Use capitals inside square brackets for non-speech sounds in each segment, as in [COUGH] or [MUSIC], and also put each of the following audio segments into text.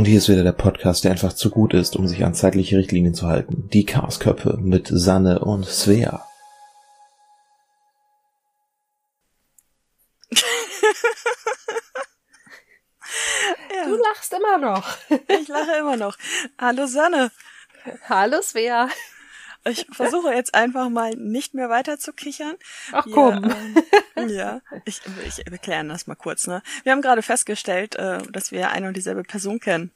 Und hier ist wieder der Podcast, der einfach zu gut ist, um sich an zeitliche Richtlinien zu halten. Die Chaosköpfe mit Sanne und Svea. [LAUGHS] ja. Du lachst immer noch. ich lache immer noch. Hallo Sanne. Hallo Svea. Ich versuche jetzt einfach mal nicht mehr weiter zu kichern. Ach komm. ähm, [LAUGHS] ja, ich, ich erkläre das mal kurz. Ne? Wir haben gerade festgestellt, äh, dass wir eine und dieselbe Person kennen.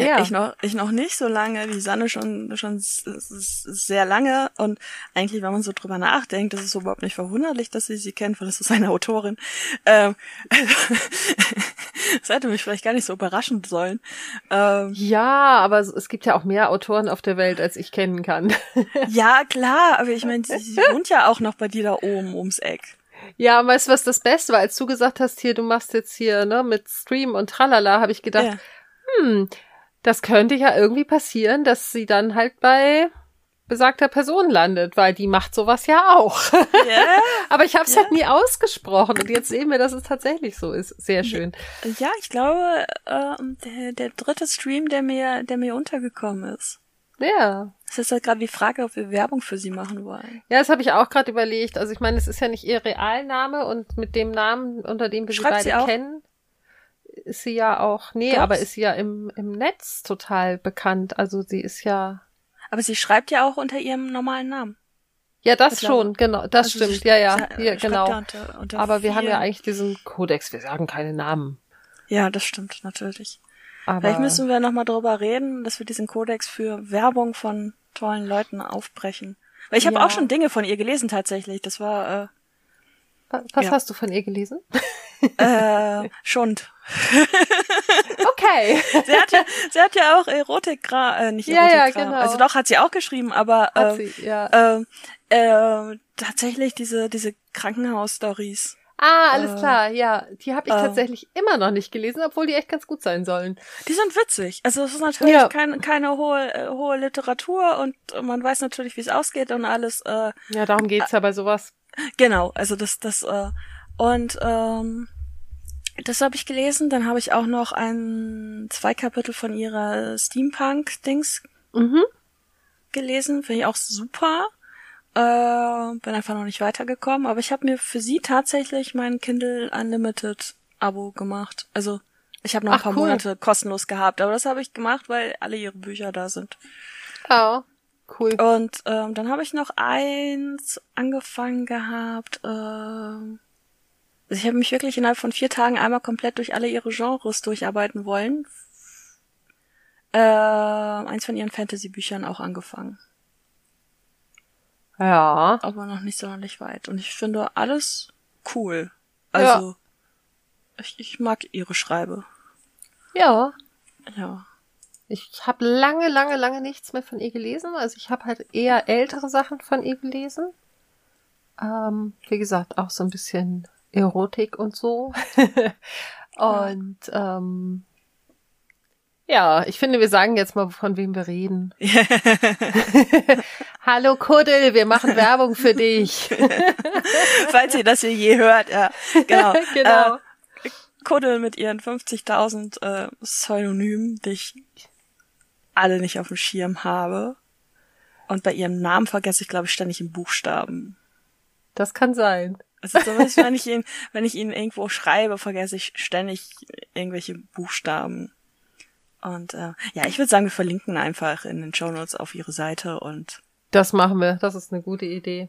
Ja. Ich noch, ich noch nicht so lange, die Sanne schon, schon sehr lange und eigentlich, wenn man so drüber nachdenkt, das ist überhaupt nicht verwunderlich, dass sie sie kennt, weil das ist eine Autorin. Ähm, [LAUGHS] das hätte mich vielleicht gar nicht so überraschen sollen. Ähm, ja, aber es gibt ja auch mehr Autoren auf der Welt, als ich kennen kann. [LAUGHS] ja, klar, aber ich meine, sie, sie wohnt ja auch noch bei dir da oben ums Eck. Ja, weißt du, was das Beste war? Als du gesagt hast, hier, du machst jetzt hier, ne, mit Stream und tralala, habe ich gedacht, ja. hm, das könnte ja irgendwie passieren, dass sie dann halt bei besagter Person landet, weil die macht sowas ja auch. Yeah, [LAUGHS] Aber ich habe es yeah. halt nie ausgesprochen und jetzt sehen wir, dass es tatsächlich so ist. Sehr schön. Ja, ich glaube, äh, der, der dritte Stream, der mir, der mir untergekommen ist. Ja. Es ist halt gerade die Frage, ob wir Werbung für sie machen wollen. Ja, das habe ich auch gerade überlegt. Also ich meine, es ist ja nicht ihr Realname und mit dem Namen, unter dem wir Schreibt sie beide sie kennen, ist sie ja auch, nee, Gab's? aber ist sie ja im, im Netz total bekannt. Also sie ist ja. Aber sie schreibt ja auch unter ihrem normalen Namen. Ja, das schon, genau, das also stimmt, ja, ja, ja genau. Unter, unter aber wir haben ja eigentlich diesen Kodex, wir sagen keine Namen. Ja, das stimmt natürlich. Aber Vielleicht müssen wir nochmal drüber reden, dass wir diesen Kodex für Werbung von tollen Leuten aufbrechen. Weil ich habe ja. auch schon Dinge von ihr gelesen tatsächlich. Das war. Äh, Was ja. hast du von ihr gelesen? [LAUGHS] [LAUGHS] äh, Schund. [LAUGHS] okay. sie hat ja, sie hat ja auch Erotik, äh, nicht Erotik, ja, ja, genau. also doch hat sie auch geschrieben, aber äh, sie, ja. äh, äh, tatsächlich diese diese Krankenhaus-Stories. Ah, alles äh, klar, ja. Die habe ich äh, tatsächlich immer noch nicht gelesen, obwohl die echt ganz gut sein sollen. Die sind witzig. Also es ist natürlich ja. kein, keine hohe, äh, hohe Literatur und man weiß natürlich, wie es ausgeht und alles. Äh, ja, darum geht's ja bei sowas. Genau, also das, das, äh, und ähm, das habe ich gelesen. Dann habe ich auch noch ein zwei Kapitel von ihrer Steampunk-Dings mhm. gelesen. Finde ich auch super. Äh, bin einfach noch nicht weitergekommen. Aber ich habe mir für sie tatsächlich mein Kindle Unlimited Abo gemacht. Also ich habe noch ein Ach, paar cool. Monate kostenlos gehabt, aber das habe ich gemacht, weil alle ihre Bücher da sind. Oh, cool. Und ähm, dann habe ich noch eins angefangen gehabt. Äh, also ich habe mich wirklich innerhalb von vier Tagen einmal komplett durch alle ihre Genres durcharbeiten wollen. Äh, eins von ihren Fantasy-Büchern auch angefangen. Ja. Aber noch nicht sonderlich weit. Und ich finde alles cool. Also, ja. ich, ich mag ihre Schreibe. Ja. Ja. Ich habe lange, lange, lange nichts mehr von ihr gelesen. Also ich habe halt eher ältere Sachen von ihr gelesen. Ähm, wie gesagt, auch so ein bisschen Erotik und so. [LAUGHS] und ähm, ja, ich finde, wir sagen jetzt mal, von wem wir reden. [LAUGHS] Hallo Kuddel, wir machen Werbung für dich. [LAUGHS] Falls ihr das hier je hört, ja. Genau. genau. Äh, Kuddel mit ihren 50.000 äh, Pseudonymen, die ich alle nicht auf dem Schirm habe. Und bei ihrem Namen vergesse ich, glaube ich, ständig einen Buchstaben. Das kann sein. Also zumindest wenn ich ihn, wenn ich ihn irgendwo schreibe, vergesse ich ständig irgendwelche Buchstaben. Und äh, ja, ich würde sagen, wir verlinken einfach in den Show Notes auf ihre Seite und das machen wir. Das ist eine gute Idee.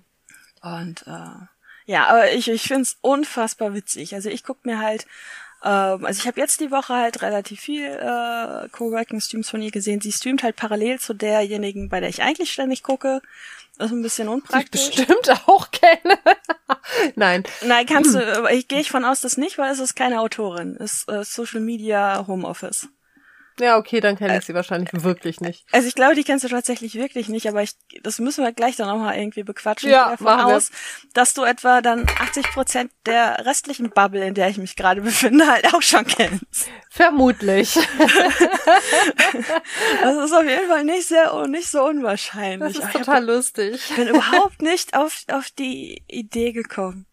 Und äh, ja, aber ich, ich find's unfassbar witzig. Also ich guck mir halt, ähm, also ich habe jetzt die Woche halt relativ viel äh, Coworking-Streams von ihr gesehen. Sie streamt halt parallel zu derjenigen, bei der ich eigentlich ständig gucke. Das ist ein bisschen unpraktisch. Die ich bestimmt [LAUGHS] auch kenne. [LAUGHS] Nein. Nein, kannst du, [CLEARS THROAT] ich gehe ich von aus, dass nicht, weil es ist keine Autorin. Es ist äh, Social Media Homeoffice. Ja, okay, dann kenne ich sie wahrscheinlich wirklich nicht. Also ich glaube, die kennst du tatsächlich wirklich nicht, aber ich, das müssen wir gleich dann nochmal irgendwie bequatschen. Ja, ich davon aus, dass du etwa dann 80 Prozent der restlichen Bubble, in der ich mich gerade befinde, halt auch schon kennst. Vermutlich. [LAUGHS] das ist auf jeden Fall nicht sehr, nicht so unwahrscheinlich. Das ist total lustig. Ich bin überhaupt nicht auf, auf die Idee gekommen.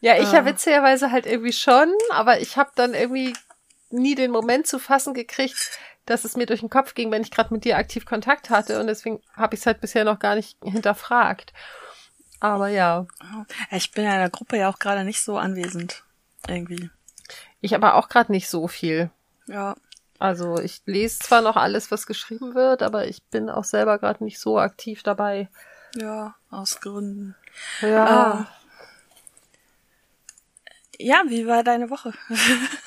Ja, ich ah. ja witzigerweise halt irgendwie schon, aber ich habe dann irgendwie nie den Moment zu fassen gekriegt, dass es mir durch den Kopf ging, wenn ich gerade mit dir aktiv Kontakt hatte und deswegen habe ich es halt bisher noch gar nicht hinterfragt. Aber ja. Ich bin ja in der Gruppe ja auch gerade nicht so anwesend. Irgendwie. Ich aber auch gerade nicht so viel. Ja. Also ich lese zwar noch alles, was geschrieben wird, aber ich bin auch selber gerade nicht so aktiv dabei. Ja, aus Gründen. Ja. Ah. Ja, wie war deine Woche? [LAUGHS]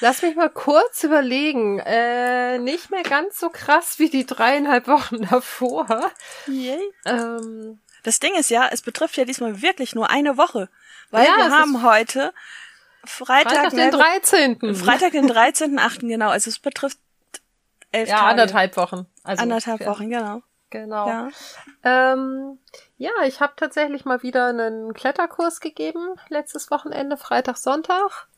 Lass mich mal kurz überlegen. Äh, nicht mehr ganz so krass wie die dreieinhalb Wochen davor. Yay. Ähm, das Ding ist ja, es betrifft ja diesmal wirklich nur eine Woche. Weil ja, wir haben heute Freitag, Freitag den 13. Freitag den 13.8. genau. Also es betrifft elf ja, Tage. anderthalb Wochen. Also anderthalb Wochen, genau. Genau. Ja, ähm, ja ich habe tatsächlich mal wieder einen Kletterkurs gegeben, letztes Wochenende, Freitag, Sonntag.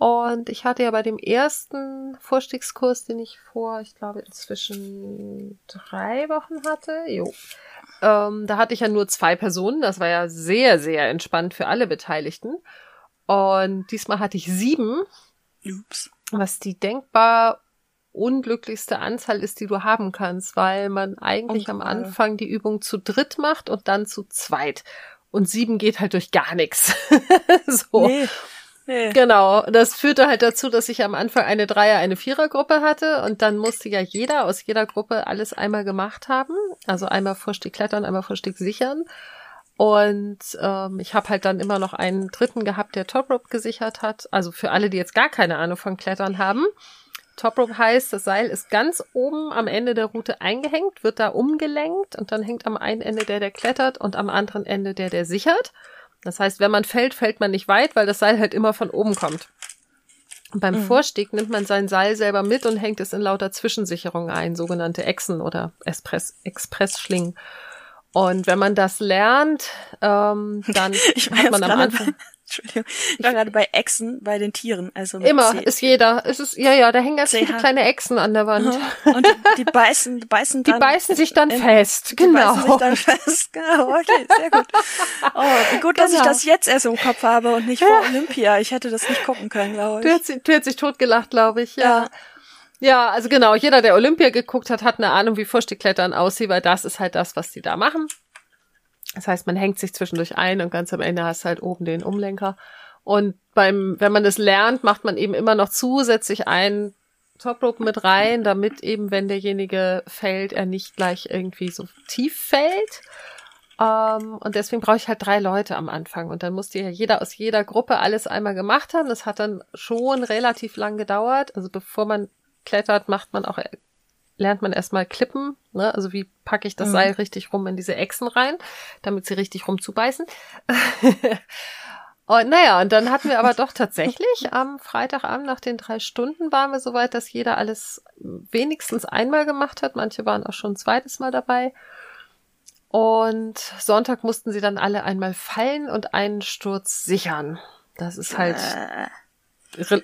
Und ich hatte ja bei dem ersten Vorstiegskurs, den ich vor, ich glaube, inzwischen drei Wochen hatte, jo. Ähm, da hatte ich ja nur zwei Personen. Das war ja sehr, sehr entspannt für alle Beteiligten. Und diesmal hatte ich sieben. Ups. Was die denkbar unglücklichste Anzahl ist, die du haben kannst, weil man eigentlich am Anfang die Übung zu dritt macht und dann zu zweit. Und sieben geht halt durch gar nichts. [LAUGHS] so. Nee. Nee. Genau. Das führte halt dazu, dass ich am Anfang eine Dreier-, eine Vierergruppe hatte und dann musste ja jeder aus jeder Gruppe alles einmal gemacht haben. Also einmal Vorstieg klettern, einmal Vorstieg sichern. Und ähm, ich habe halt dann immer noch einen dritten gehabt, der Top Rope gesichert hat. Also für alle, die jetzt gar keine Ahnung von Klettern haben. Top Rope heißt, das Seil ist ganz oben am Ende der Route eingehängt, wird da umgelenkt und dann hängt am einen Ende der, der klettert und am anderen Ende der, der sichert. Das heißt, wenn man fällt, fällt man nicht weit, weil das Seil halt immer von oben kommt. Und beim mhm. Vorstieg nimmt man sein Seil selber mit und hängt es in lauter Zwischensicherungen ein, sogenannte Echsen oder Express-Schlingen. Und wenn man das lernt, ähm, dann [LAUGHS] ich hat man am Anfang. Entschuldigung. Ich war gerade bei Echsen bei den Tieren. Also Immer, C. ist jeder. Es ist, ja, ja, da hängen ganz viele kleine Echsen an der Wand. Und die, beißen, die beißen [LAUGHS] dann. Die beißen sich dann in, fest, genau. Die beißen sich dann fest, [LAUGHS] genau. Okay, sehr gut. Oh, wie gut, genau. dass ich genau. das jetzt erst im Kopf habe und nicht vor Olympia. Ich hätte das nicht gucken können, glaube ich. Du hättest, du hättest dich totgelacht, glaube ich, ja. ja. Ja, also genau, jeder, der Olympia geguckt hat, hat eine Ahnung, wie Vorstiegklettern aussieht, weil das ist halt das, was die da machen. Das heißt, man hängt sich zwischendurch ein und ganz am Ende hast du halt oben den Umlenker. Und beim, wenn man das lernt, macht man eben immer noch zusätzlich einen Top Rope mit rein, damit eben, wenn derjenige fällt, er nicht gleich irgendwie so tief fällt. Um, ähm, und deswegen brauche ich halt drei Leute am Anfang. Und dann musste ja jeder aus jeder Gruppe alles einmal gemacht haben. Das hat dann schon relativ lang gedauert. Also bevor man klettert, macht man auch, lernt man erstmal Klippen. Ne? Also wie packe ich das mhm. Seil richtig rum in diese Echsen rein, damit sie richtig rumzubeißen. [LAUGHS] Und naja, und dann hatten wir aber doch tatsächlich [LAUGHS] am Freitagabend nach den drei Stunden waren wir soweit, dass jeder alles wenigstens einmal gemacht hat. Manche waren auch schon ein zweites Mal dabei. Und Sonntag mussten sie dann alle einmal fallen und einen Sturz sichern. Das ist halt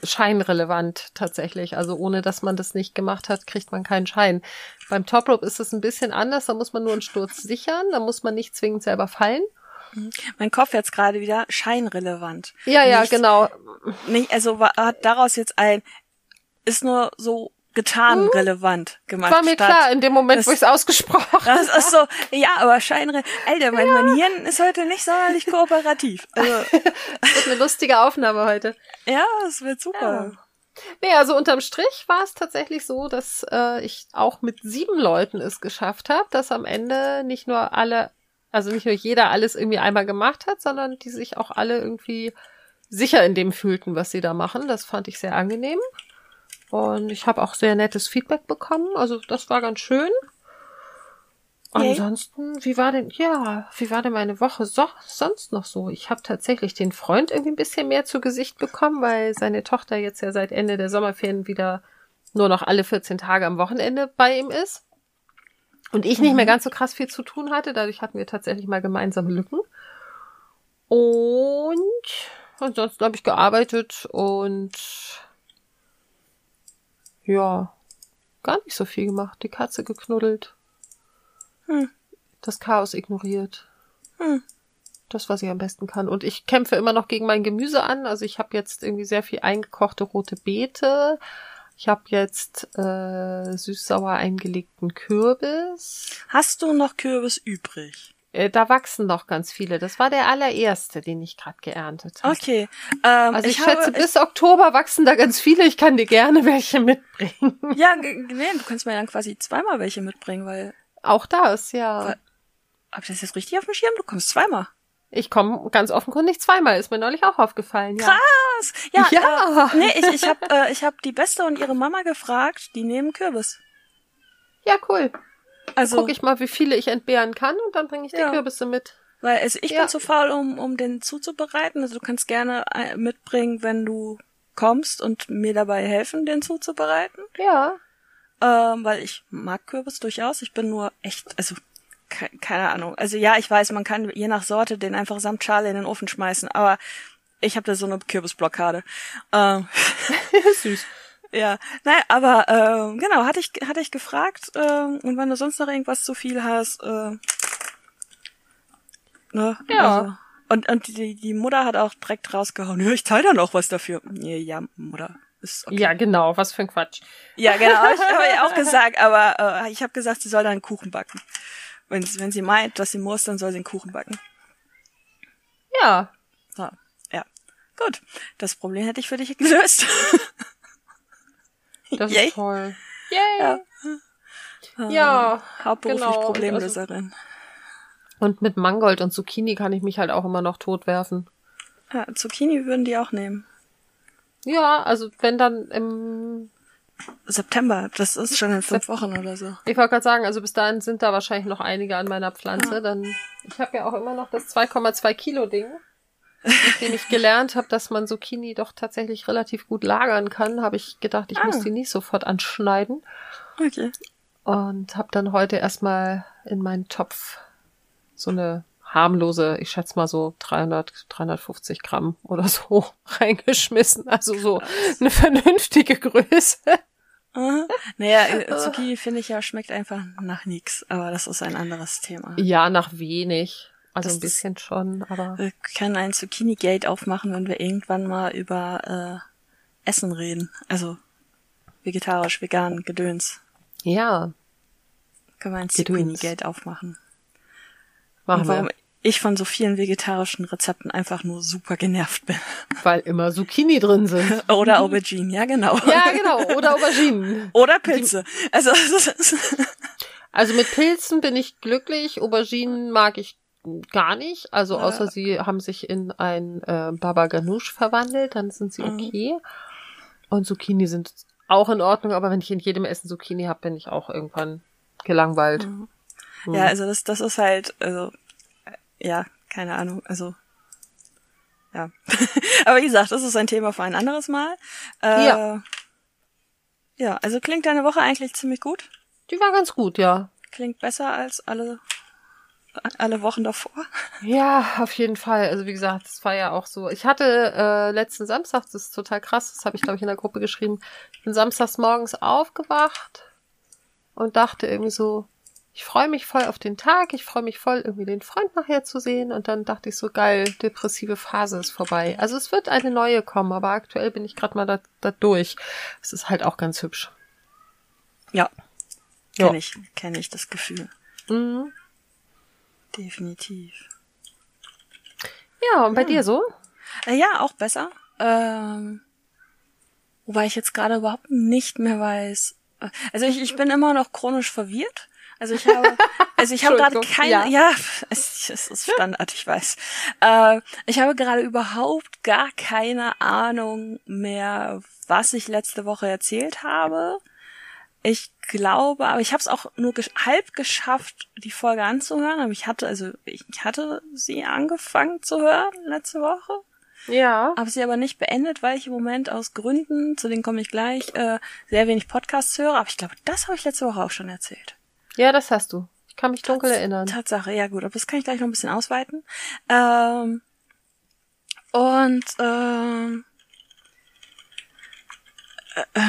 scheinrelevant tatsächlich. Also ohne dass man das nicht gemacht hat, kriegt man keinen Schein. Beim Top Rope ist es ein bisschen anders. Da muss man nur einen Sturz sichern. Da muss man nicht zwingend selber fallen. Mhm. Mein Kopf jetzt gerade wieder scheinrelevant. Ja, ja, nicht, genau. Nicht, also hat daraus jetzt ein, ist nur so getan mhm. relevant gemacht. War mir statt, klar, in dem Moment, das, wo ich es ausgesprochen habe. Das ist so, ja, aber scheinre, Alter, mein, ja. mein Hirn ist heute nicht sonderlich kooperativ. [LAUGHS] Also. das wird eine lustige Aufnahme heute. Ja, es wird super. Ja. Nee, also unterm Strich war es tatsächlich so, dass äh, ich auch mit sieben Leuten es geschafft habe, dass am Ende nicht nur alle also nicht nur jeder alles irgendwie einmal gemacht hat, sondern die sich auch alle irgendwie sicher in dem fühlten, was sie da machen. Das fand ich sehr angenehm. Und ich habe auch sehr nettes Feedback bekommen. Also das war ganz schön. Okay. Ansonsten, wie war denn, ja, wie war denn meine Woche so, sonst noch so? Ich habe tatsächlich den Freund irgendwie ein bisschen mehr zu Gesicht bekommen, weil seine Tochter jetzt ja seit Ende der Sommerferien wieder nur noch alle 14 Tage am Wochenende bei ihm ist. Und ich nicht mehr mhm. ganz so krass viel zu tun hatte. Dadurch hatten wir tatsächlich mal gemeinsame Lücken. Und ansonsten habe ich gearbeitet und ja, gar nicht so viel gemacht. Die Katze geknuddelt. Hm. Das Chaos ignoriert. Hm. Das, was ich am besten kann. Und ich kämpfe immer noch gegen mein Gemüse an. Also ich habe jetzt irgendwie sehr viel eingekochte rote Beete. Ich habe jetzt äh, süß-sauer eingelegten Kürbis. Hast du noch Kürbis übrig? Äh, da wachsen noch ganz viele. Das war der allererste, den ich gerade geerntet habe. Okay. Ähm, also ich, ich schätze, habe, bis Oktober wachsen da ganz viele. Ich kann dir gerne welche mitbringen. [LAUGHS] Ja, nee, du kannst mir dann quasi zweimal welche mitbringen, weil. Auch das, ja. Weil, hab ich das jetzt richtig auf dem Schirm? Du kommst zweimal. Ich komme ganz offenkundig zweimal, ist mir neulich auch aufgefallen. Ja. Krass! Ja, [LAUGHS] ja. Äh, nee, ich, ich habe äh, ich hab die Beste und ihre Mama gefragt, die nehmen Kürbis. Ja, cool. Also gucke ich mal, wie viele ich entbehren kann und dann bringe ich die ja. Kürbisse mit. Weil also ich ja. bin zu faul, um, um den zuzubereiten. Also du kannst gerne äh, mitbringen, wenn du kommst und mir dabei helfen, den zuzubereiten. Ja. Ähm, weil ich mag Kürbis durchaus. Ich bin nur echt, also ke keine Ahnung. Also ja, ich weiß, man kann je nach Sorte den einfach samt Schale in den Ofen schmeißen, aber ich habe da so eine Kürbisblockade. Ähm, [LAUGHS] [LAUGHS] Süß. Ja, naja, aber äh, genau, hatte ich hatte ich gefragt äh, und wenn du sonst noch irgendwas zu viel hast, äh, ne? Ja. Also, und und die die Mutter hat auch direkt rausgehauen. Ja, ich teile dann auch was dafür. Ja, ja Mutter. Ist okay. Ja, genau, was für ein Quatsch. Ja, genau, ich habe ja auch [LAUGHS] gesagt, aber äh, ich habe gesagt, sie soll dann einen Kuchen backen. Wenn, wenn sie meint, dass sie muss, dann soll sie einen Kuchen backen. Ja. So, ja. Gut. Das Problem hätte ich für dich [LAUGHS] gelöst. Das Yay. ist toll. Yay. Ja. ja hauptberuflich genau. Problemlöserin. Und mit Mangold und Zucchini kann ich mich halt auch immer noch totwerfen. Ja, Zucchini würden die auch nehmen. Ja, also wenn dann im September, das ist schon in fünf Wochen oder so. Ich wollte gerade sagen, also bis dahin sind da wahrscheinlich noch einige an meiner Pflanze. Ja. Dann, ich habe ja auch immer noch das 2,2 Kilo Ding. Nachdem ich gelernt habe, dass man Zucchini doch tatsächlich relativ gut lagern kann, habe ich gedacht, ich ah. muss die nicht sofort anschneiden. Okay. Und habe dann heute erstmal in meinen Topf so eine harmlose, ich schätze mal so 300, 350 Gramm oder so [LAUGHS] reingeschmissen. Also so eine vernünftige Größe. Uh, naja, äh, [LAUGHS] Zucchini finde ich ja schmeckt einfach nach nix, aber das ist ein anderes Thema. Ja, nach wenig. Also ein bisschen schon, aber. Wir können ein Zucchini-Gate aufmachen, wenn wir irgendwann mal über äh, Essen reden. Also vegetarisch, vegan, Gedöns. Ja. Können wir ein Zucchini-Gate aufmachen. Machen Und warum wir. ich von so vielen vegetarischen Rezepten einfach nur super genervt bin. [LAUGHS] Weil immer Zucchini drin sind. [LAUGHS] Oder Aubergine, ja genau. [LAUGHS] Ja, genau. Oder Aubergine. Oder Pilze. Also, also mit Pilzen bin ich glücklich. Auberginen mag ich gar nicht. Also außer sie haben sich in ein äh, Baba Ganoush verwandelt, dann sind sie mhm. okay. Mhm. Und Zucchini sind auch in Ordnung, aber wenn ich in jedem Essen Zucchini habe, bin ich auch irgendwann gelangweilt. Mhm. Mhm. Ja, also das, das ist halt, also, ja, keine Ahnung, also, ja. [LAUGHS] aber wie gesagt, das ist ein Thema für ein anderes Mal. Äh, ja. Ja, also klingt deine Woche eigentlich ziemlich gut? Die war ganz gut, ja. Klingt besser als alle alle Wochen davor. Ja, auf jeden Fall. Also wie gesagt, es war ja auch so. Ich hatte äh, letzten Samstag, das ist total krass, das habe ich glaube ich in der Gruppe geschrieben, ich bin samstags morgens aufgewacht und dachte irgendwie so, ich freue mich voll auf den Tag, ich freue mich voll irgendwie den Freund nachher zu sehen und dann dachte ich so geil, depressive Phase ist vorbei. Also es wird eine neue kommen, aber aktuell bin ich gerade mal da, da durch. Es ist halt auch ganz hübsch. Ja, kenne ich, kenne ich das Gefühl. Mhm. Definitiv. Ja, und bei ja. dir so? Äh, ja, auch besser. Ähm, wobei ich jetzt gerade überhaupt nicht mehr weiß. Äh, also ich, ich bin immer noch chronisch verwirrt. Also ich habe, [LAUGHS] also ich habe gerade keine, ja, ja es, es, ist Standard, ich weiß. Äh, ich habe gerade überhaupt gar keine Ahnung mehr, was ich letzte Woche erzählt habe. Ich glaube, aber ich habe es auch nur gesch halb geschafft, die Folge anzuhören. Aber ich hatte, also ich hatte sie angefangen zu hören letzte Woche. Ja. Habe sie aber nicht beendet, weil ich im Moment aus Gründen, zu denen komme ich gleich, äh, sehr wenig Podcasts höre. Aber ich glaube, das habe ich letzte Woche auch schon erzählt. Ja, das hast du. Ich kann mich dunkel Tats erinnern. Tatsache, ja gut, aber das kann ich gleich noch ein bisschen ausweiten. Ähm, und ähm, äh,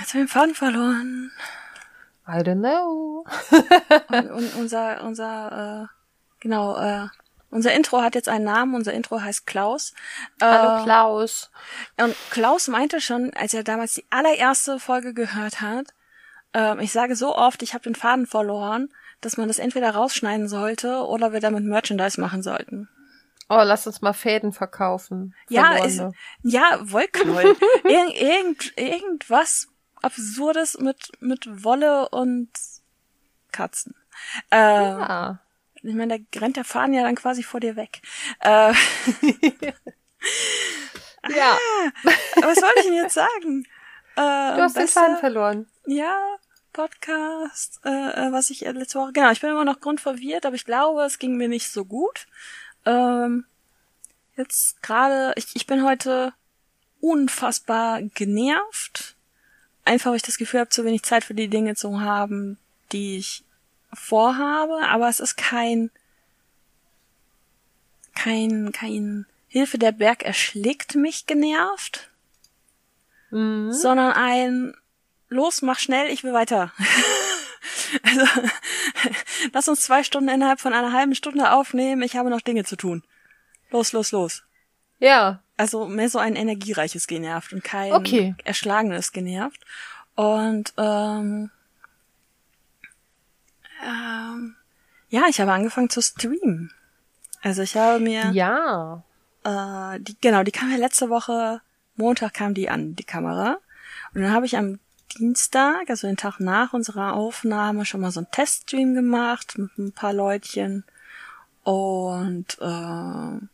jetzt habe ich den Faden verloren. I don't know. und, und unser, unser, äh, genau, äh, unser Intro hat jetzt einen Namen, unser Intro heißt Klaus. Hallo äh, Klaus. Und Klaus meinte schon, als er damals die allererste Folge gehört hat, äh, ich sage so oft, ich habe den Faden verloren, dass man das entweder rausschneiden sollte oder wir damit Merchandise machen sollten. Oh, lass uns mal Fäden verkaufen. Ja, ist, ja, Wollknäuel. [LAUGHS] Irgend, irgend, irgendwas Absurdes mit, mit Wolle und Katzen. Äh, ja. Ich meine, da rennt der Faden ja dann quasi vor dir weg. Äh, [LAUGHS] ja. Ah, was soll ich denn jetzt sagen? Äh, du hast besser, den Faden verloren. Ja, Podcast, äh, äh, was ich letzte Woche, genau, ich bin immer noch grundverwirrt, aber ich glaube, es ging mir nicht so gut. Ähm, jetzt gerade, ich, ich bin heute unfassbar genervt. Einfach, weil ich das Gefühl habe, zu wenig Zeit für die Dinge zu haben, die ich vorhabe, aber es ist kein, kein, kein Hilfe, der Berg erschlägt mich genervt, mhm. sondern ein Los, mach schnell, ich will weiter. [LAUGHS] also, lass uns zwei Stunden innerhalb von einer halben Stunde aufnehmen, ich habe noch Dinge zu tun. Los, los, los. Ja. Also mehr so ein energiereiches genervt und kein okay. erschlagenes genervt. Und ähm, ähm, ja, ich habe angefangen zu streamen. Also ich habe mir ja äh, die genau, die kam ja letzte Woche Montag kam die an die Kamera und dann habe ich am Dienstag, also den Tag nach unserer Aufnahme, schon mal so einen Teststream gemacht mit ein paar Leutchen und äh, wann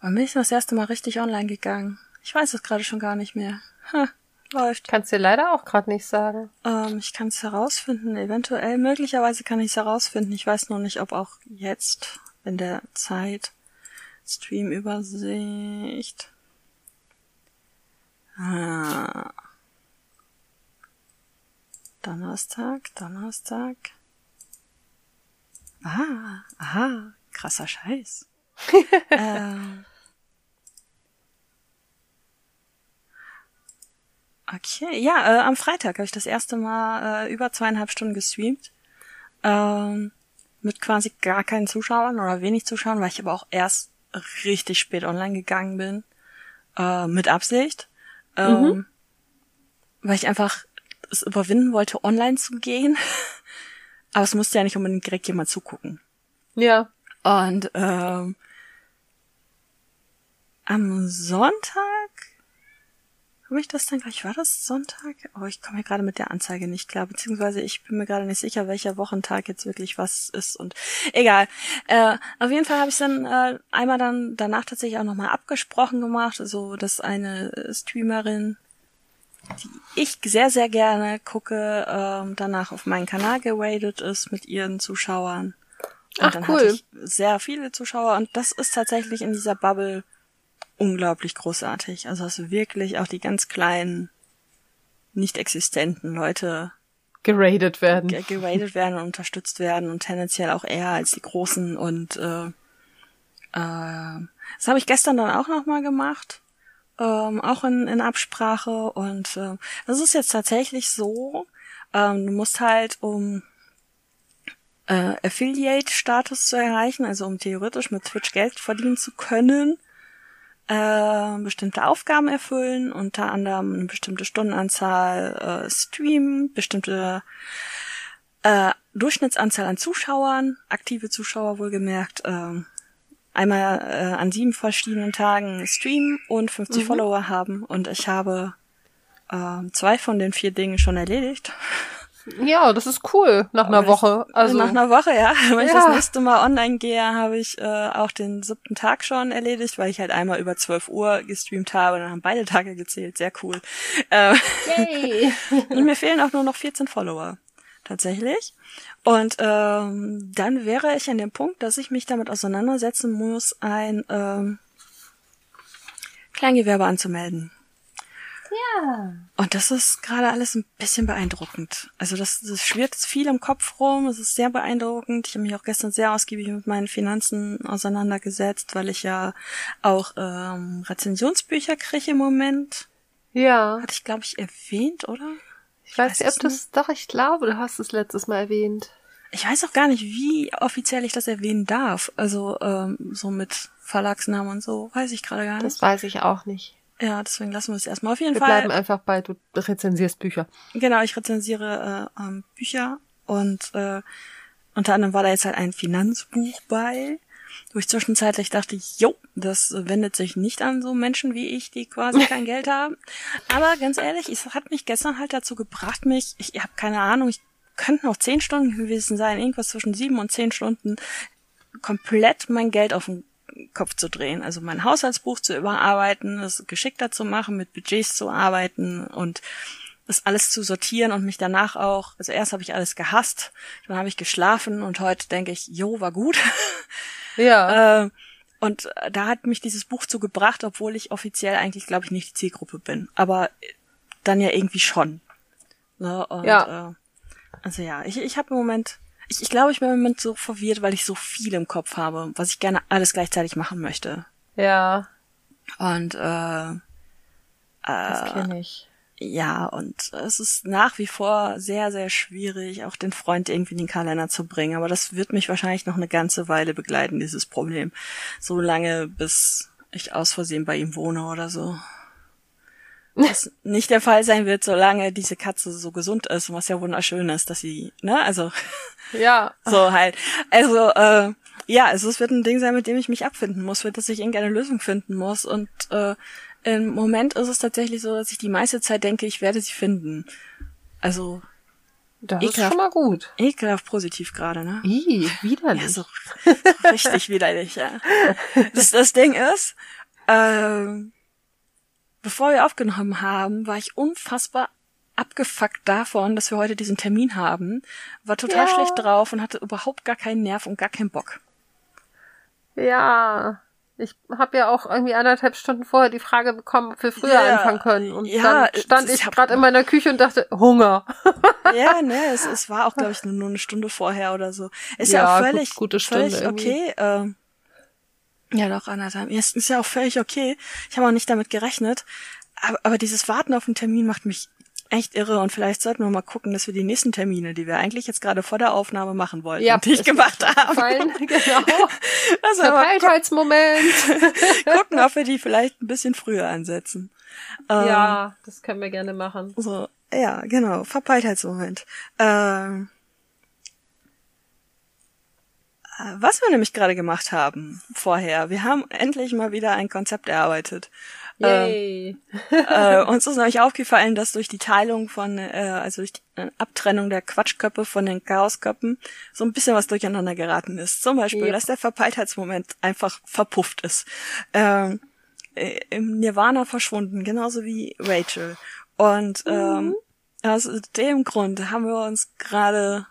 bin ich das erste Mal richtig online gegangen? Ich weiß es gerade schon gar nicht mehr. Ha läuft. Kannst du leider auch gerade nicht sagen. Ähm, ich kann es herausfinden, eventuell, möglicherweise kann ich es herausfinden. Ich weiß nur nicht, ob auch jetzt in der Zeit Stream-Übersicht. Ah. Donnerstag, Donnerstag. Ah, aha, krasser Scheiß. [LAUGHS] ähm, Okay, ja, äh, am Freitag habe ich das erste Mal äh, über zweieinhalb Stunden gestreamt. Ähm, mit quasi gar keinen Zuschauern oder wenig Zuschauern, weil ich aber auch erst richtig spät online gegangen bin. Äh, mit Absicht. Ähm, mhm. Weil ich einfach es überwinden wollte, online zu gehen. [LAUGHS] aber es musste ja nicht unbedingt direkt jemand zugucken. Ja. Und ähm, am Sonntag habe ich das dann gleich? War das Sonntag? Oh, ich komme mir gerade mit der Anzeige nicht klar, beziehungsweise ich bin mir gerade nicht sicher, welcher Wochentag jetzt wirklich was ist und egal. Äh, auf jeden Fall habe ich dann äh, einmal dann danach tatsächlich auch nochmal abgesprochen gemacht, so also, dass eine Streamerin, die ich sehr, sehr gerne gucke, äh, danach auf meinen Kanal geradet ist mit ihren Zuschauern. Und Ach, dann cool. hatte ich sehr viele Zuschauer und das ist tatsächlich in dieser Bubble unglaublich großartig. Also hast du wirklich auch die ganz kleinen, nicht existenten Leute geradet werden. Geradet werden und unterstützt werden und tendenziell auch eher als die großen und äh, äh, das habe ich gestern dann auch nochmal gemacht. Ähm, auch in, in Absprache. Und äh, das ist jetzt tatsächlich so, ähm, du musst halt um äh, Affiliate-Status zu erreichen, also um theoretisch mit Twitch Geld verdienen zu können, äh, bestimmte Aufgaben erfüllen, unter anderem eine bestimmte Stundenanzahl äh, streamen, bestimmte äh, Durchschnittsanzahl an Zuschauern, aktive Zuschauer wohlgemerkt, äh, einmal äh, an sieben verschiedenen Tagen streamen und 50 mhm. Follower haben. Und ich habe äh, zwei von den vier Dingen schon erledigt. Ja, das ist cool nach einer Woche. Also nach einer Woche, ja. [LAUGHS] Wenn ich das nächste Mal online gehe, habe ich äh, auch den siebten Tag schon erledigt, weil ich halt einmal über 12 Uhr gestreamt habe und dann haben beide Tage gezählt. Sehr cool. Äh, Yay. [LAUGHS] und mir fehlen auch nur noch 14 Follower. Tatsächlich. Und ähm, dann wäre ich an dem Punkt, dass ich mich damit auseinandersetzen muss, ein ähm, Kleingewerbe anzumelden. Ja. Und das ist gerade alles ein bisschen beeindruckend. Also das, das schwirrt viel im Kopf rum, es ist sehr beeindruckend. Ich habe mich auch gestern sehr ausgiebig mit meinen Finanzen auseinandergesetzt, weil ich ja auch ähm, Rezensionsbücher kriege im Moment. Ja. Hatte ich, glaube ich, erwähnt, oder? Ich, ich weiß nicht, ob das, doch, ich glaube, du hast es letztes Mal erwähnt. ich weiß auch gar nicht, wie offiziell ich das erwähnen darf. Also ähm, so mit Verlagsnamen und so, weiß ich gerade gar nicht. Das weiß ich auch nicht. Ja, deswegen lassen wir es erstmal auf jeden wir Fall. Wir bleiben einfach bei, du rezensierst Bücher. Genau, ich rezensiere äh, ähm, Bücher und äh, unter anderem war da jetzt halt ein Finanzbuch bei, wo ich zwischenzeitlich dachte, jo, das wendet sich nicht an so Menschen wie ich, die quasi [LAUGHS] kein Geld haben. Aber ganz ehrlich, es hat mich gestern halt dazu gebracht, mich, ich habe keine Ahnung, ich könnten auch zehn Stunden gewesen sein, irgendwas zwischen sieben und zehn Stunden, komplett mein Geld auf den Kopf zu drehen. Also mein Haushaltsbuch zu überarbeiten, es geschickter zu machen, mit Budgets zu arbeiten und das alles zu sortieren und mich danach auch, also erst habe ich alles gehasst, dann habe ich geschlafen und heute denke ich, jo, war gut. [LAUGHS] Ja. äh, und da hat mich dieses Buch zu gebracht, obwohl ich offiziell eigentlich, glaube ich, nicht die Zielgruppe bin. Aber dann ja irgendwie schon. Ne? Und, ja. Äh, also ja, ich, ich habe im Moment, ich, ich glaube, ich bin im Moment so verwirrt, weil ich so viel im Kopf habe, was ich gerne alles gleichzeitig machen möchte. Ja. Und äh, äh, das kenne ich. Ja, und es ist nach wie vor sehr, sehr schwierig, auch den Freund irgendwie in den Kalender zu bringen. Aber das wird mich wahrscheinlich noch eine ganze Weile begleiten, dieses Problem. So lange, bis ich aus Versehen bei ihm wohne oder so. Was [LAUGHS] nicht der Fall sein wird, solange diese Katze so gesund ist, was ja wunderschön ist, dass sie, ne, also. Ja. [LAUGHS] So halt. Also, äh, ja, also es wird ein Ding sein, mit dem ich mich abfinden muss, für das ich irgendeine Lösung finden muss. Und äh, im Moment ist es tatsächlich so, dass ich die meiste Zeit denke, ich werde sie finden. Also. Das ekelhaft, ist schon mal gut. Ekelhaft positiv gerade, ne? Ih, widerlich. Ja, so, so richtig widerlich, ja. Das, das Ding ist, ähm, bevor wir aufgenommen haben, war ich unfassbar abgefuckt davon, dass wir heute diesen Termin haben, war total ja. schlecht drauf und hatte überhaupt gar keinen Nerv und gar keinen Bock. Ja, ich habe ja auch irgendwie anderthalb Stunden vorher die Frage bekommen, ob wir früher ja, anfangen können. Und ja, dann stand ich gerade in meiner Küche und dachte, Hunger. [LAUGHS] Ja, ne, es, es war auch, glaube ich, nur, nur eine Stunde vorher oder so. Ist ja, ja auch völlig, gut, gute Stunde völlig okay. Ähm, ja, doch, anderthalb. Ja, ist ja auch völlig okay. Ich habe auch nicht damit gerechnet. Aber, aber dieses Warten auf den Termin macht mich echt irre und vielleicht sollten wir mal gucken, dass wir die nächsten Termine, die wir eigentlich jetzt gerade vor der Aufnahme machen wollten, ja, die ich gemacht haben. Fallen, [LAUGHS] genau. Also Verpeiltheitsmoment. [LAUGHS] gucken, ob wir die vielleicht ein bisschen früher ansetzen. Ja, ähm, das können wir gerne machen. So, ja, genau. Verpeiltheitsmoment. Ähm, was wir nämlich gerade gemacht haben vorher, wir haben endlich mal wieder ein Konzept erarbeitet. Yay. Ähm, äh, [LAUGHS] uns ist nämlich aufgefallen, dass durch die Teilung von, äh, also durch die äh, Abtrennung der Quatschköpfe von den Chaosköppen so ein bisschen was durcheinander geraten ist. Zum Beispiel, yep. dass der Verpeiltheitsmoment einfach verpufft ist. Ähm, äh, Im Nirvana verschwunden, genauso wie Rachel. Und ähm, mhm. aus dem Grund haben wir uns gerade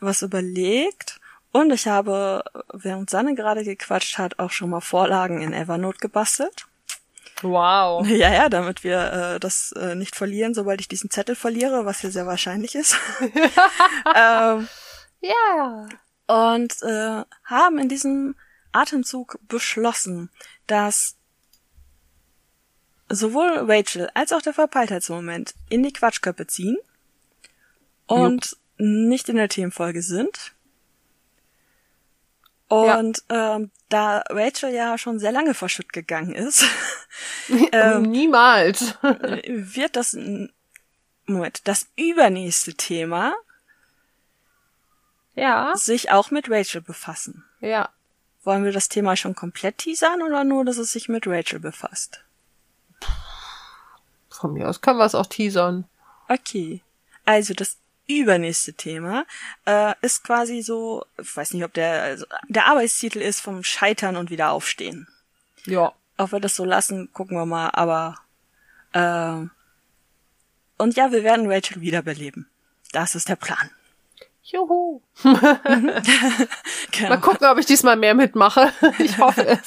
was überlegt und ich habe, während Sanne gerade gequatscht hat, auch schon mal Vorlagen in Evernote gebastelt. Wow. [LAUGHS] Ja, ja, damit wir äh, das äh, nicht verlieren, sobald ich diesen Zettel verliere, was ja sehr wahrscheinlich ist. [LAUGHS] ähm, ja. Und äh, haben in diesem Atemzug beschlossen, dass sowohl Rachel als auch der Verpeiltheitsmoment in die Quatschköppe ziehen und Jupp. nicht in der Themenfolge sind und ja. ähm, da Rachel ja schon sehr lange verschütt gegangen ist, [LAUGHS] [LAUGHS] ähm, niemals wird das Moment das übernächste Thema ja sich auch mit Rachel befassen. Ja. Wollen wir das Thema schon komplett teasern oder nur, dass es sich mit Rachel befasst? Von mir aus können wir es auch teasern. Okay. Also das übernächste Thema äh, ist quasi so, ich weiß nicht, ob der also der Arbeitstitel ist vom Scheitern und wieder aufstehen. Ja. Ob wir das so lassen, gucken wir mal, aber äh, und ja, wir werden Rachel wiederbeleben. Das ist der Plan. Juhu. [LAUGHS] genau. Mal gucken, ob ich diesmal mehr mitmache. [LAUGHS] Ich hoffe es.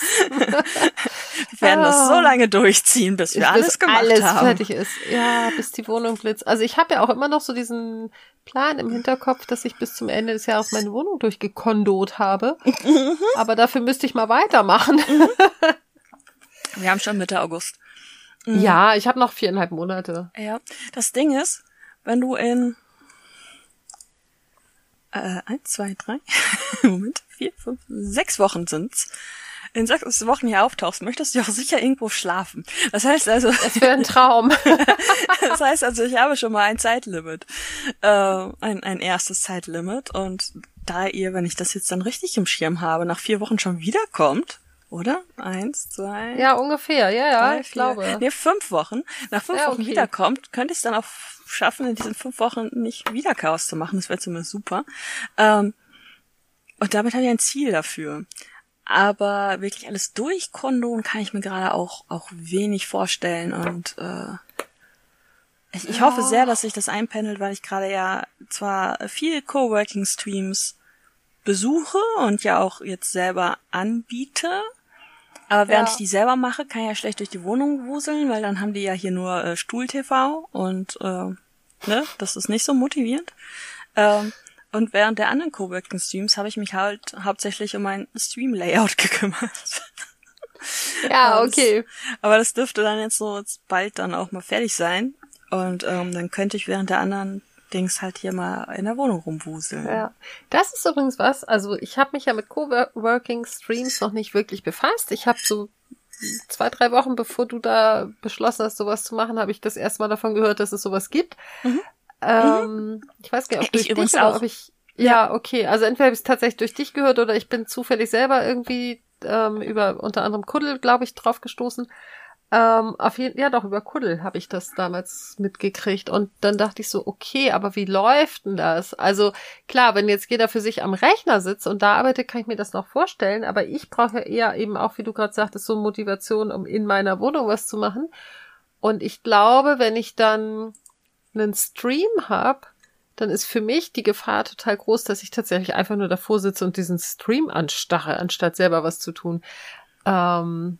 Wir werden ah. das so lange durchziehen, bis wir bis alles gemacht alles haben. Alles fertig ist. Ja, bis die Wohnung blitzt. Also ich habe ja auch immer noch so diesen Plan im Hinterkopf, dass ich bis zum Ende des Jahres meine Wohnung durchgekondot habe. Mhm. Aber dafür müsste ich mal weitermachen. [LAUGHS] Wir haben schon Mitte August. Mhm. Ja, ich habe noch viereinhalb Monate. Ja, das Ding ist, wenn du in äh, eins, zwei, drei, [LAUGHS] Moment, vier, fünf, sechs Wochen sind's, in sechs Wochen hier auftauchst, möchtest du auch sicher irgendwo schlafen. Das heißt also. Das wäre ein Traum. [LAUGHS] das heißt also, ich habe schon mal ein Zeitlimit. Äh, ein, ein erstes Zeitlimit. Und da ihr, wenn ich das jetzt dann richtig im Schirm habe, nach vier Wochen schon wiederkommt, oder? Eins, zwei. Ja, ungefähr, ja, ja, drei, ich vier, glaube. Nee, fünf Wochen. Nach fünf ja, Wochen okay. wiederkommt, könnte ich es dann auch schaffen, in diesen fünf Wochen nicht wieder Chaos zu machen. Das wäre zumindest super. Ähm, und damit habe ich ein Ziel dafür. Aber wirklich alles durchkondoen kann ich mir gerade auch, auch wenig vorstellen und äh, ich, ich ja. hoffe sehr, dass sich das einpendelt, weil ich gerade ja zwar viel Coworking Streams besuche und ja auch jetzt selber anbiete, aber während ja. ich die selber mache, kann ich ja schlecht durch die Wohnung wuseln, weil dann haben die ja hier nur äh, Stuhl-TV und äh, ne, das ist nicht so motivierend. Ähm, und während der anderen Coworking Streams habe ich mich halt hauptsächlich um mein Stream Layout [LAUGHS] gekümmert. Ja, okay. Das, aber das dürfte dann jetzt so jetzt bald dann auch mal fertig sein. Und ähm, dann könnte ich während der anderen Dings halt hier mal in der Wohnung rumwuseln. Ja, das ist übrigens was. Also ich habe mich ja mit Coworking Streams noch nicht wirklich befasst. Ich habe so zwei, drei Wochen bevor du da beschlossen hast, sowas zu machen, habe ich das erste Mal davon gehört, dass es sowas gibt. Mhm. Ähm, ich weiß gar nicht, ob durch ich dich oder ob ich. Ja, ja, okay. Also entweder habe ich es tatsächlich durch dich gehört oder ich bin zufällig selber irgendwie ähm, über unter anderem Kuddel, glaube ich, drauf gestoßen. Ähm, auf jeden, ja doch, über Kuddel habe ich das damals mitgekriegt. Und dann dachte ich so, okay, aber wie läuft denn das? Also klar, wenn jetzt jeder für sich am Rechner sitzt und da arbeitet, kann ich mir das noch vorstellen. Aber ich brauche ja eher eben auch, wie du gerade sagtest, so Motivation, um in meiner Wohnung was zu machen. Und ich glaube, wenn ich dann einen Stream habe, dann ist für mich die Gefahr total groß, dass ich tatsächlich einfach nur davor sitze und diesen Stream anstache, anstatt selber was zu tun. Ähm,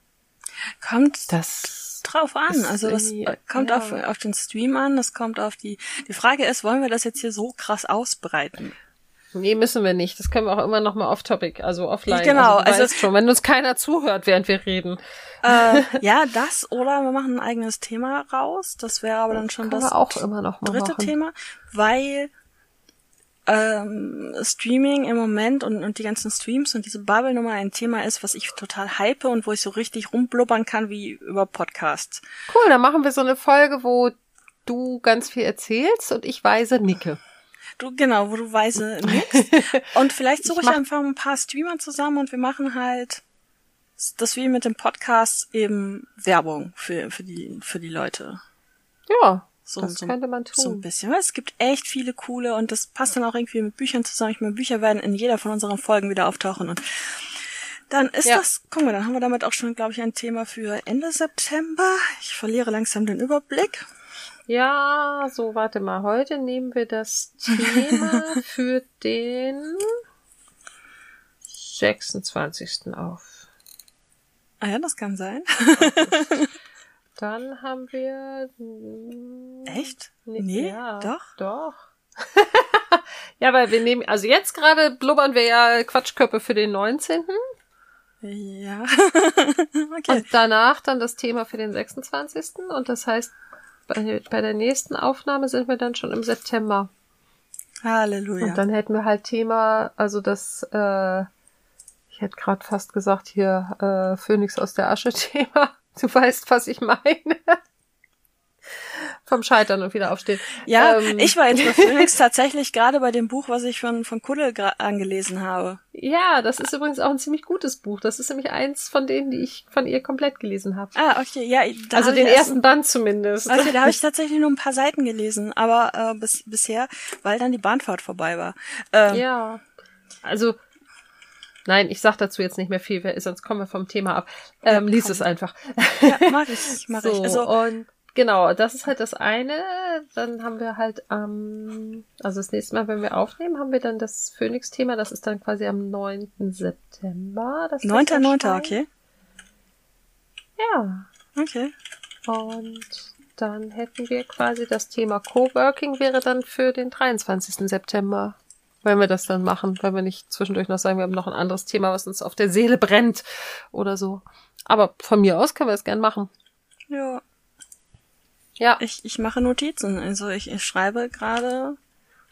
kommt das drauf an. Also das kommt ja. auf, auf den Stream an, das kommt auf die. Die Frage ist, wollen wir das jetzt hier so krass ausbreiten? Nee, müssen wir nicht. Das können wir auch immer noch mal off-topic, also offline. Genau, also, also schon, wenn uns keiner zuhört, während wir reden. Äh, [LAUGHS] ja, das oder wir machen ein eigenes Thema raus. Das wäre aber dann schon das auch immer noch dritte machen. Thema, weil ähm, Streaming im Moment und, und die ganzen Streams und diese Bubble-Nummer ein Thema ist, was ich total hype und wo ich so richtig rumblubbern kann wie über Podcasts. Cool, dann machen wir so eine Folge, wo du ganz viel erzählst und ich weise nicke. Du, genau, wo du weise [LAUGHS] nickst. und vielleicht suche ich, ich einfach ein paar Streamer zusammen und wir machen halt das wie mit dem Podcast eben Werbung für, für die, für die Leute. Ja. So, das so, könnte man tun. So ein bisschen. Weil es gibt echt viele coole und das passt dann auch irgendwie mit Büchern zusammen. Ich meine, Bücher werden in jeder von unseren Folgen wieder auftauchen und dann ist ja. das, guck mal, dann haben wir damit auch schon, glaube ich, ein Thema für Ende September. Ich verliere langsam den Überblick. Ja, so, warte mal. Heute nehmen wir das Thema [LAUGHS] für den 26. auf. Ah ja, das kann sein. [LAUGHS] Dann haben wir. Echt? Nee, ja, doch. Doch. [LAUGHS] ja, weil wir nehmen, also jetzt gerade blubbern wir ja Quatschköpfe für den 19. Ja. [LAUGHS] okay. Und danach dann das Thema für den 26. Und das heißt, bei, bei der nächsten Aufnahme sind wir dann schon im September. Halleluja. Und dann hätten wir halt Thema, also das, äh, ich hätte gerade fast gesagt hier, äh, Phoenix aus der Asche Thema. [LAUGHS] Du weißt, was ich meine. Vom Scheitern und wieder aufstehen. Ja, ähm, ich war jetzt [LAUGHS] Phoenix tatsächlich gerade bei dem Buch, was ich von, von Kuddel angelesen habe. Ja, das ist übrigens auch ein ziemlich gutes Buch. Das ist nämlich eins von denen, die ich von ihr komplett gelesen habe. Ah, okay, ja. Also den ersten Band zumindest. Okay, da habe ich tatsächlich nur ein paar Seiten gelesen, aber äh, bis, bisher, weil dann die Bahnfahrt vorbei war. Ähm, ja, also Nein, ich sag dazu jetzt nicht mehr viel, sonst kommen wir vom Thema ab. Ähm, ja, lies es einfach. Ja, mag ich, mag [LAUGHS] so, ich. Also, und genau, das ist halt das eine. Dann haben wir halt ähm, also das nächste Mal, wenn wir aufnehmen, haben wir dann das Phoenix-Thema. Das ist dann quasi am 9. September. 9.9., okay. Ja. Okay. Und dann hätten wir quasi das Thema Coworking wäre dann für den 23. September wenn wir das dann machen, wenn wir nicht zwischendurch noch sagen, wir haben noch ein anderes Thema, was uns auf der Seele brennt oder so. Aber von mir aus können wir es gern machen. Ja. Ja. Ich, ich mache Notizen. Also ich, ich schreibe gerade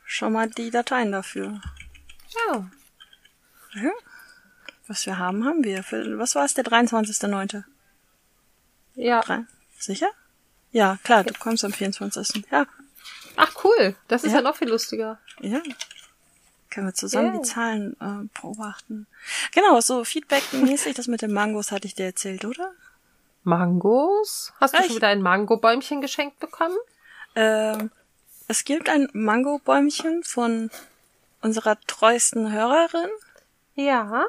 schon mal die Dateien dafür. Ja. ja. Was wir haben, haben wir. Für, was war es, der 23.9.? Ja. Sicher? Ja, klar, du kommst am 24. Ja. Ach cool, das ist ja, ja noch viel lustiger. Ja. Können wir zusammen yeah. die Zahlen äh, beobachten. Genau, so Feedback-mäßig, das mit den Mangos hatte ich dir erzählt, oder? Mangos? Hast du schon wieder ein Mangobäumchen geschenkt bekommen? Ähm, es gibt ein Mangobäumchen von unserer treuesten Hörerin. Ja.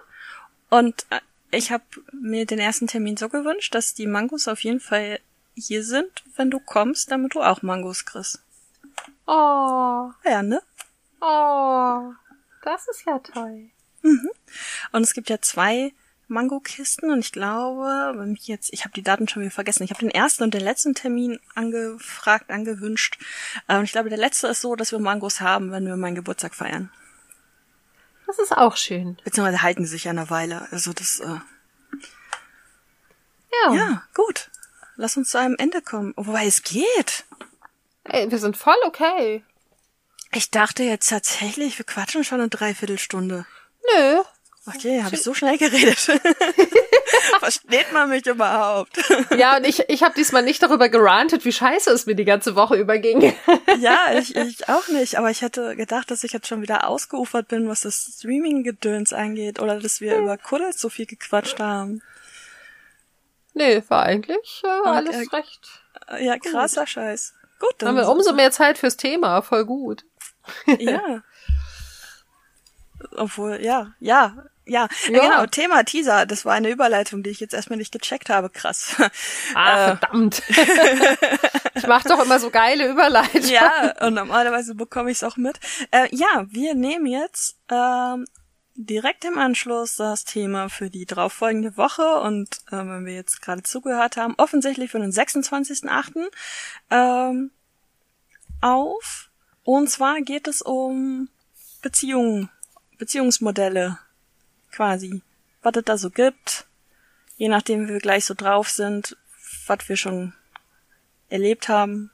Und äh, ich habe mir den ersten Termin so gewünscht, dass die Mangos auf jeden Fall hier sind, wenn du kommst, damit du auch Mangos kriegst. Oh. Ja, ne? Oh. Das ist ja toll. Mhm. Und es gibt ja zwei Mango-Kisten und ich glaube, wenn mich jetzt, ich habe die Daten schon wieder vergessen. Ich habe den ersten und den letzten Termin angefragt, angewünscht. Und ähm, ich glaube, der letzte ist so, dass wir Mangos haben, wenn wir meinen Geburtstag feiern. Das ist auch schön. Beziehungsweise halten sich ja eine Weile. Also das. Äh ja. Ja, gut. Lass uns zu einem Ende kommen. Wobei es geht. Ey, wir sind voll okay. Ich dachte jetzt tatsächlich, wir quatschen schon eine Dreiviertelstunde. Nö. Okay, habe ich so schnell geredet. [LAUGHS] Versteht man mich überhaupt? [LAUGHS] ja, und ich, ich habe diesmal nicht darüber gerantet, wie scheiße es mir die ganze Woche überging. [LAUGHS] ja, ich, ich auch nicht. Aber ich hätte gedacht, dass ich jetzt schon wieder ausgeufert bin, was das Streaming-Gedöns angeht. Oder dass wir über Kuddels so viel gequatscht haben. Nee, war eigentlich äh, alles äh, recht. Ja, krasser gut. Scheiß. Gut, dann haben wir umso mehr Zeit fürs Thema. Voll gut ja. Obwohl, ja, ja, ja, ja, genau, Thema Teaser, das war eine Überleitung, die ich jetzt erstmal nicht gecheckt habe, krass. Ah, äh, verdammt. [LAUGHS] ich mach doch immer so geile Überleitungen. Ja, und normalerweise bekomme ich es auch mit. Äh, ja, wir nehmen jetzt ähm, direkt im Anschluss das Thema für die darauffolgende Woche und äh, wenn wir jetzt gerade zugehört haben, offensichtlich für den 26.8. Ähm, auf und zwar geht es um Beziehungen, Beziehungsmodelle quasi. Was es da so gibt, je nachdem wie wir gleich so drauf sind, was wir schon erlebt haben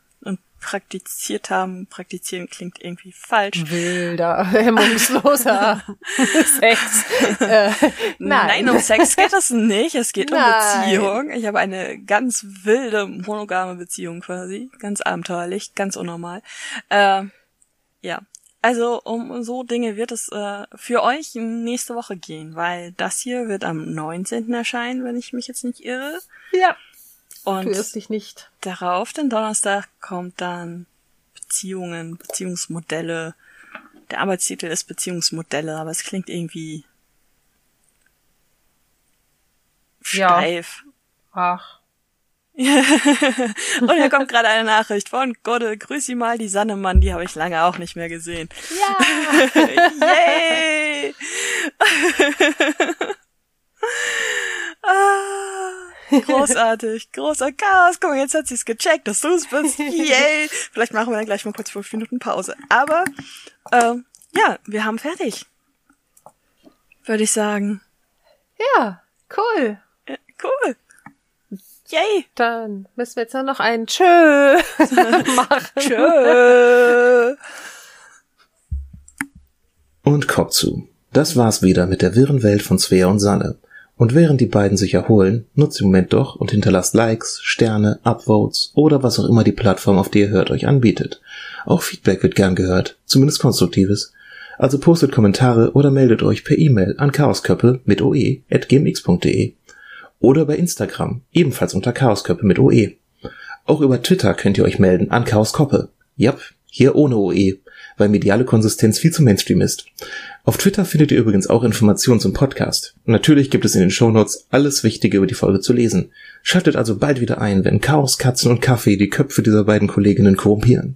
praktiziert haben. Praktizieren klingt irgendwie falsch. Wilder, [LAUGHS] hemmungsloser [LAUGHS] Sex. Äh, nein. nein, um Sex geht es nicht. Es geht nein. um Beziehung. Ich habe eine ganz wilde, monogame Beziehung quasi. Ganz abenteuerlich, ganz unnormal. Äh, ja. Also um so Dinge wird es äh, für euch nächste Woche gehen, weil das hier wird am 19. erscheinen, wenn ich mich jetzt nicht irre. Ja. Und du irrst dich nicht. Darauf, den Donnerstag, kommt dann Beziehungen, Beziehungsmodelle. Der Arbeitstitel ist Beziehungsmodelle, aber es klingt irgendwie steif. Ja. Ach. [LAUGHS] und hier kommt gerade eine Nachricht von Godde. Grüß Sie mal, die Sannemann, die habe ich lange auch nicht mehr gesehen. Ja! [LAUGHS] Yay! [LAUGHS] ah, [LAUGHS] großartig, großer Chaos. Guck mal, jetzt hat sie es gecheckt, dass du es bist. [LAUGHS] Yay! Vielleicht machen wir dann gleich mal kurz fünf Minuten Pause. Aber, ähm, ja, wir haben fertig. Würde ich sagen. Ja, cool. Ja, cool. Yay! Dann müssen wir jetzt nur noch ein Tschö [LAUGHS] machen. Tschö! Und Kopf zu. Das war's wieder mit der wirren Welt von Svea und Sanne. Und während die beiden sich erholen, nutzt den Moment doch und hinterlasst Likes, Sterne, Upvotes oder was auch immer die Plattform, auf die ihr hört, euch anbietet. Auch Feedback wird gern gehört, zumindest konstruktives. Also postet Kommentare oder meldet euch per E-Mail an chaosköppe mit oe at gmx.de oder bei Instagram, ebenfalls unter Chaosköppe mit OE. Auch über Twitter könnt ihr euch melden an Chaoskoppe. Jap, hier ohne OE, weil mediale Konsistenz viel zu Mainstream ist. Auf Twitter findet ihr übrigens auch Informationen zum Podcast. natürlich gibt es in den Shownotes alles Wichtige über die Folge zu lesen. Schaltet also bald wieder ein, wenn Chaos, Katzen und Kaffee die Köpfe dieser beiden Kolleginnen korrumpieren.